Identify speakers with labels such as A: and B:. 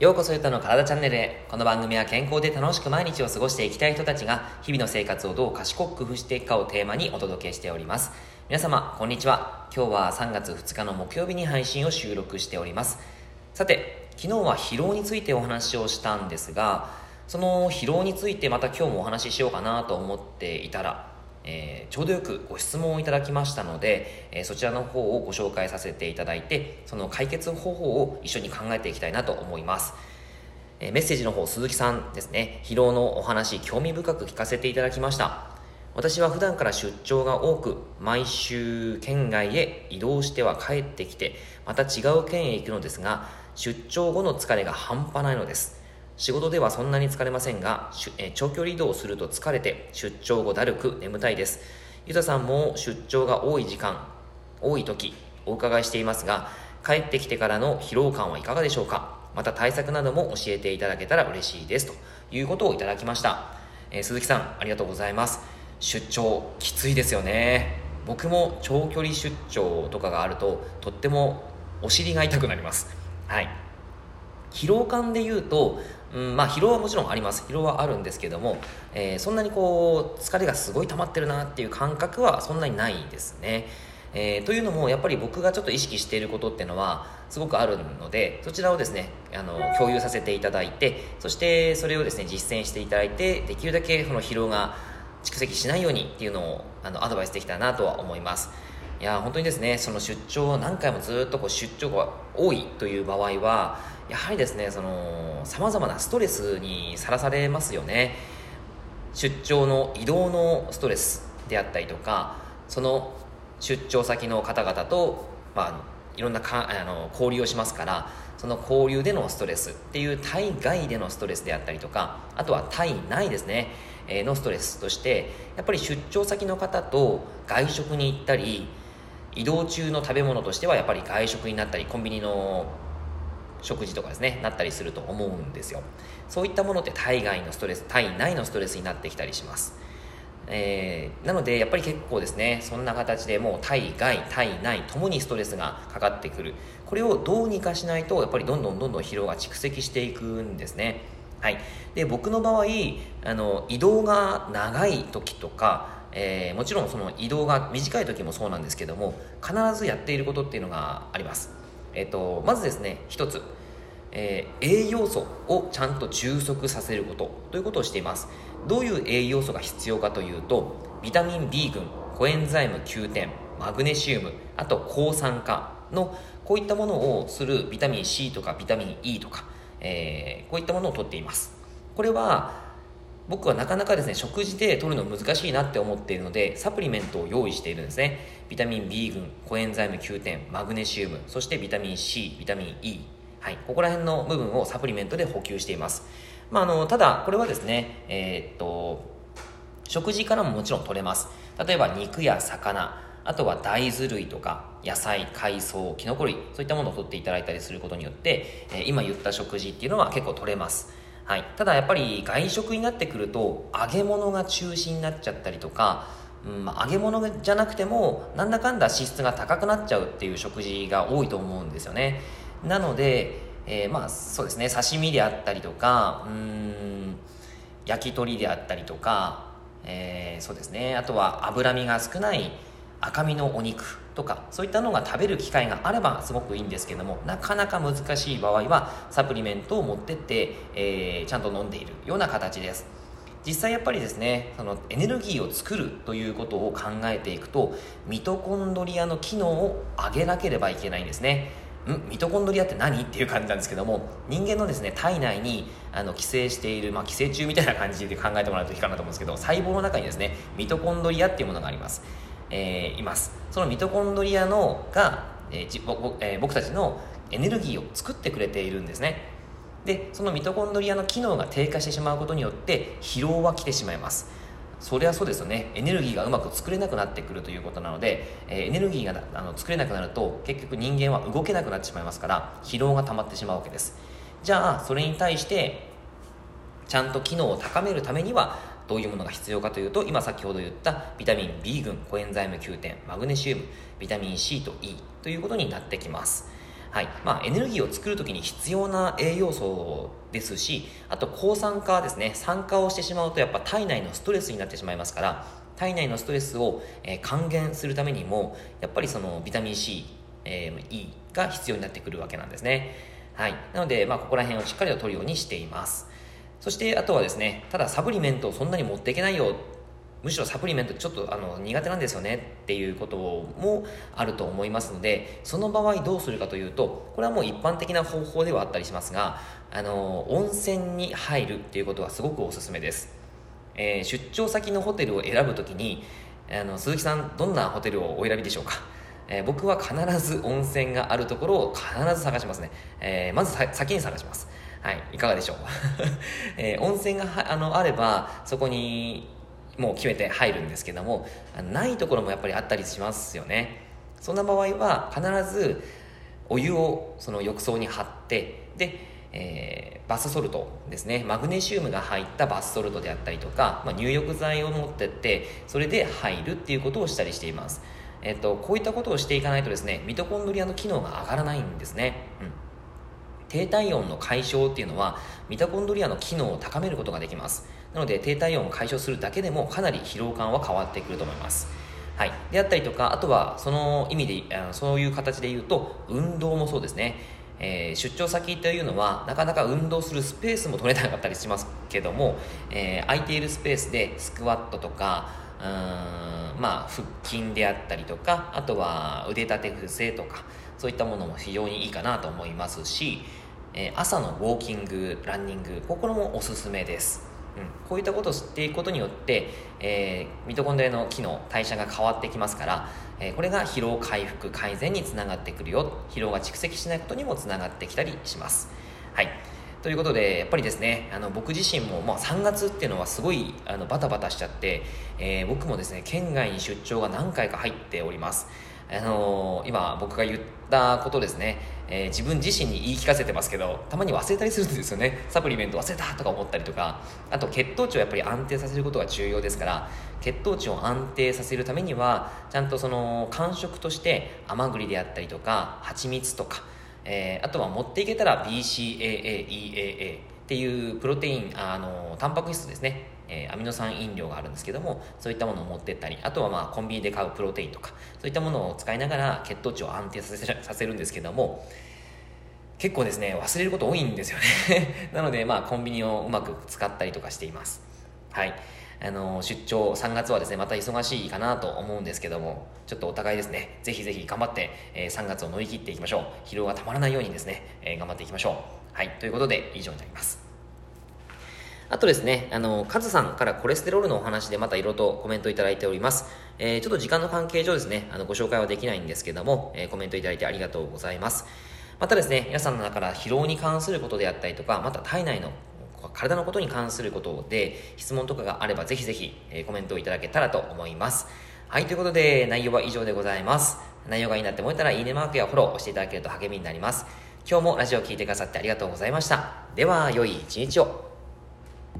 A: ようこそゆたの体チャンネルへ。この番組は健康で楽しく毎日を過ごしていきたい人たちが日々の生活をどう賢く工夫していくかをテーマにお届けしております。皆様、こんにちは。今日は3月2日の木曜日に配信を収録しております。さて、昨日は疲労についてお話をしたんですが、その疲労についてまた今日もお話ししようかなと思っていたら、えー、ちょうどよくご質問をいただきましたので、えー、そちらの方をご紹介させていただいてその解決方法を一緒に考えていきたいなと思います、えー、メッセージの方鈴木さんですね。疲労のお話興味深く聞かせていただきました。私は普段から出張が多く毎週県外へ移動しては帰ってきてまた違う県へ行くのですが出張後の疲れが半端ないのです。仕事ではそんなに疲れませんが、え長距離移動すると疲れて出張後だるく眠たいです。ゆたさんも出張が多い時間多い時お伺いしていますが帰ってきてからの疲労感はいかがでしょうか？また対策なども教えていただけたら嬉しいです。ということをいただきました、えー、鈴木さんありがとうございます。出張きついですよね。僕も長距離出張とかがあるととってもお尻が痛くなります。はい。疲労感で言うとうんまあ、疲労はもちろんあります。疲労はあるんですけども、えー、そんなにこう疲れがすごい溜まってるなっていう感覚はそんなにないですね、えー、というのもやっぱり僕がちょっと意識していることっていうのはすごくあるのでそちらをですねあの共有させていただいてそしてそれをですね実践していただいてできるだけその疲労が蓄積しないようにっていうのをあのアドバイスできたらなとは思います。いや本当にですねその出張を何回もずっとこう出張が多いという場合はやはりですねそのさまざまなストレスにさらされますよね。出張の移動のストレスであったりとかその出張先の方々と、まあ、いろんなかあの交流をしますからその交流でのストレスっていう対外でのストレスであったりとかあとは対内ですね、えー、のストレスとしてやっぱり出張先の方と外食に行ったり移動中の食べ物としてはやっぱり外食になったりコンビニの食事とかですねなったりすると思うんですよ。そういったものって体外のストレス体内のストレスになってきたりします。えー、なのでやっぱり結構ですねそんな形でもう体外体内ともにストレスがかかってくる。これをどうにかしないとやっぱりどんどんどんどん疲労が蓄積していくんですね。はい、で僕の場合あの移動が長い時とか、えー、もちろんその移動が短い時もそうなんですけども必ずやっていることっていうのがあります。えっと、まずですね一つ、えー、栄養素をちゃんと充足させることということをしています。どういう栄養素が必要かというとビタミン B 群コエンザイム9点マグネシウムあと抗酸化のこういったものをするビタミン C とかビタミン E とか、えー、こういったものを取っています。これは僕はなかなかですね食事で取るの難しいなって思っているのでサプリメントを用意しているんですね。ビタミン B 群コエンザイム9点マグネシウムそしてビタミン C ビタミン E はい、ここら辺の部分をサプリメントで補給しています、まあ、あのただこれはですねえー、っと食事からももちろん取れます。例えば肉や魚あとは大豆類とか野菜海藻きのこ類そういったものを取っていただいたりすることによって、えー、今言った食事っていうのは結構取れます。はい、ただやっぱり外食になってくると揚げ物が中心になっちゃったりとか、うんまあ、揚げ物じゃなくてもなんだかんだ脂質が高くなっちゃうっていう食事が多いと思うんですよね。なので、えー、まあそうですね。刺身であったりとかうん焼き鳥であったりとか、えー、そうですね。あとは脂身が少ない赤身のお肉。とかそういったのが食べる機会があればすごくいいんですけどもなかなか難しい場合はサプリメントを持ってって、えー、ちゃんと飲んでいるような形です。実際やっぱりですねそのエネルギーを作るということを考えていくとミトコンドリアの機能を上げなければいけないんですね。んミトコンドリアって何？っていう感じなんですけども人間のですね体内にあの寄生している、まあ、寄生虫みたいな感じで考えてもらうといいかなと思うんですけど細胞の中にですねミトコンドリアっていうものがあります。えー、います。そのミトコンドリアのが、えーえー、僕たちのエネルギーを作ってくれているんですね。でそのミトコンドリアの機能が低下してしまうことによって疲労は来てしまいます。そりゃそうですよね。エネルギーがうまく作れなくなってくるということなので、えー、エネルギーがあの作れなくなると結局人間は動けなくなってしまいますから疲労が溜まってしまうわけです。じゃあそれに対してちゃんと機能を高めるためにはどういうものが必要かというと今先ほど言ったビタミン B 群コエンザイム9点マグネシウムビタミン C と E ということになってきます。はい。まあ、エネルギーを作るときに必要な栄養素ですしあと抗酸化ですね。酸化をしてしまうとやっぱ体内のストレスになってしまいますから体内のストレスを、え、還元するためにもやっぱりそのビタミン C、えー、E が必要になってくるわけなんですね。はい。なので、まあ、ここら辺をしっかりと取るようにしています。そしてあとはですねただサプリメントをそんなに持っていけないよ。むしろサプリメントちょっとあの苦手なんですよね。っていうこともあると思いますのでその場合どうするかというとこれはもう一般的な方法ではあったりしますがあの温泉に入るっていうことはすごくおすすめです、えー、出張先のホテルを選ぶときにあの鈴木さんどんなホテルをお選びでしょうか？えー、僕は必ず温泉があるところを必ず探しますね、えー、まず先に探します。はいいかがでしょう、えー、温泉があのあればそこにもう決めて入るんですけどもないところもやっぱりあったりしますよね。そんな場合は必ずお湯をその浴槽に張ってで、えー、バスソルトですね。マグネシウムが入ったバスソルトであったりとか、まあ、入浴剤を持ってってそれで入るっていうことをしたりしています。えっと、こういったことをしていかないとですねミトコンドリアの機能が上がらないんですね、うん、低体温の解消っていうのはミトコンドリアの機能を高めることができます。なので低体温を解消するだけでもかなり疲労感は変わってくると思います。はい、であったりとかあとはその意味であのそういう形で言うと運動もそうですね、えー、出張先というのはなかなか運動するスペースも取れなかったりしますけども、えー、空いているスペースでスクワットとかうんまあ腹筋であったりとかあとは腕立て伏せとかそういったものも非常にいいかなと思いますし、え、朝のウォーキングランニングここもおすすめです。うん、こういったことを知っていくことによって、えー、ミトコンドリアの機能代謝が変わってきますから、えー、これが疲労回復改善につながってくるよ。疲労が蓄積しないことにもつながってきたりします。はい。ということでやっぱりですねあの僕自身も、まあ、3月っていうのはすごいあのバタバタしちゃって、えー、僕もですね県外に出張が何回か入っております。あのー、今僕が言ったことですね、えー、自分自身に言い聞かせてますけどたまに忘れたりするんですよね。サプリメント忘れたとか思ったりとか。あと血糖値をやっぱり安定させることが重要ですから血糖値を安定させるためにはちゃんとその感触として甘栗であったりとか蜂蜜とか、えー、あとは持っていけたら BCAAEAA っていうプロテインあのタンパク質ですね。えー、アミノ酸飲料があるんですけどもそういったものを持ってったりあとはまあコンビニで買うプロテインとかそういったものを使いながら血糖値を安定させさせるんですけども結構ですね忘れること多いんですよね。なのでまあコンビニをうまく使ったりとかしています。はい。あの出張3月はですねまた忙しいかなと思うんですけどもちょっとお互いですねぜひぜひ頑張って、えー、3月を乗り切っていきましょう。疲労がたまらないようにですね、えー、頑張っていきましょう。はいということで以上になりますあとですね、あの、カズさんからコレステロールのお話でまたいろいろとコメントいただいております。えー、ちょっと時間の関係上ですね、あの、ご紹介はできないんですけども、えー、コメントいただいてありがとうございます。またですね、皆さんの中から疲労に関することであったりとか、また体内の体のことに関することで質問とかがあればぜひぜひ、えー、コメントをいただけたらと思います。はい、ということで内容は以上でございます。内容がいいなって思えたらいいねマークやフォローをしていただけると励みになります。今日もラジオを聴いてくださってありがとうございました。では、良い一日を。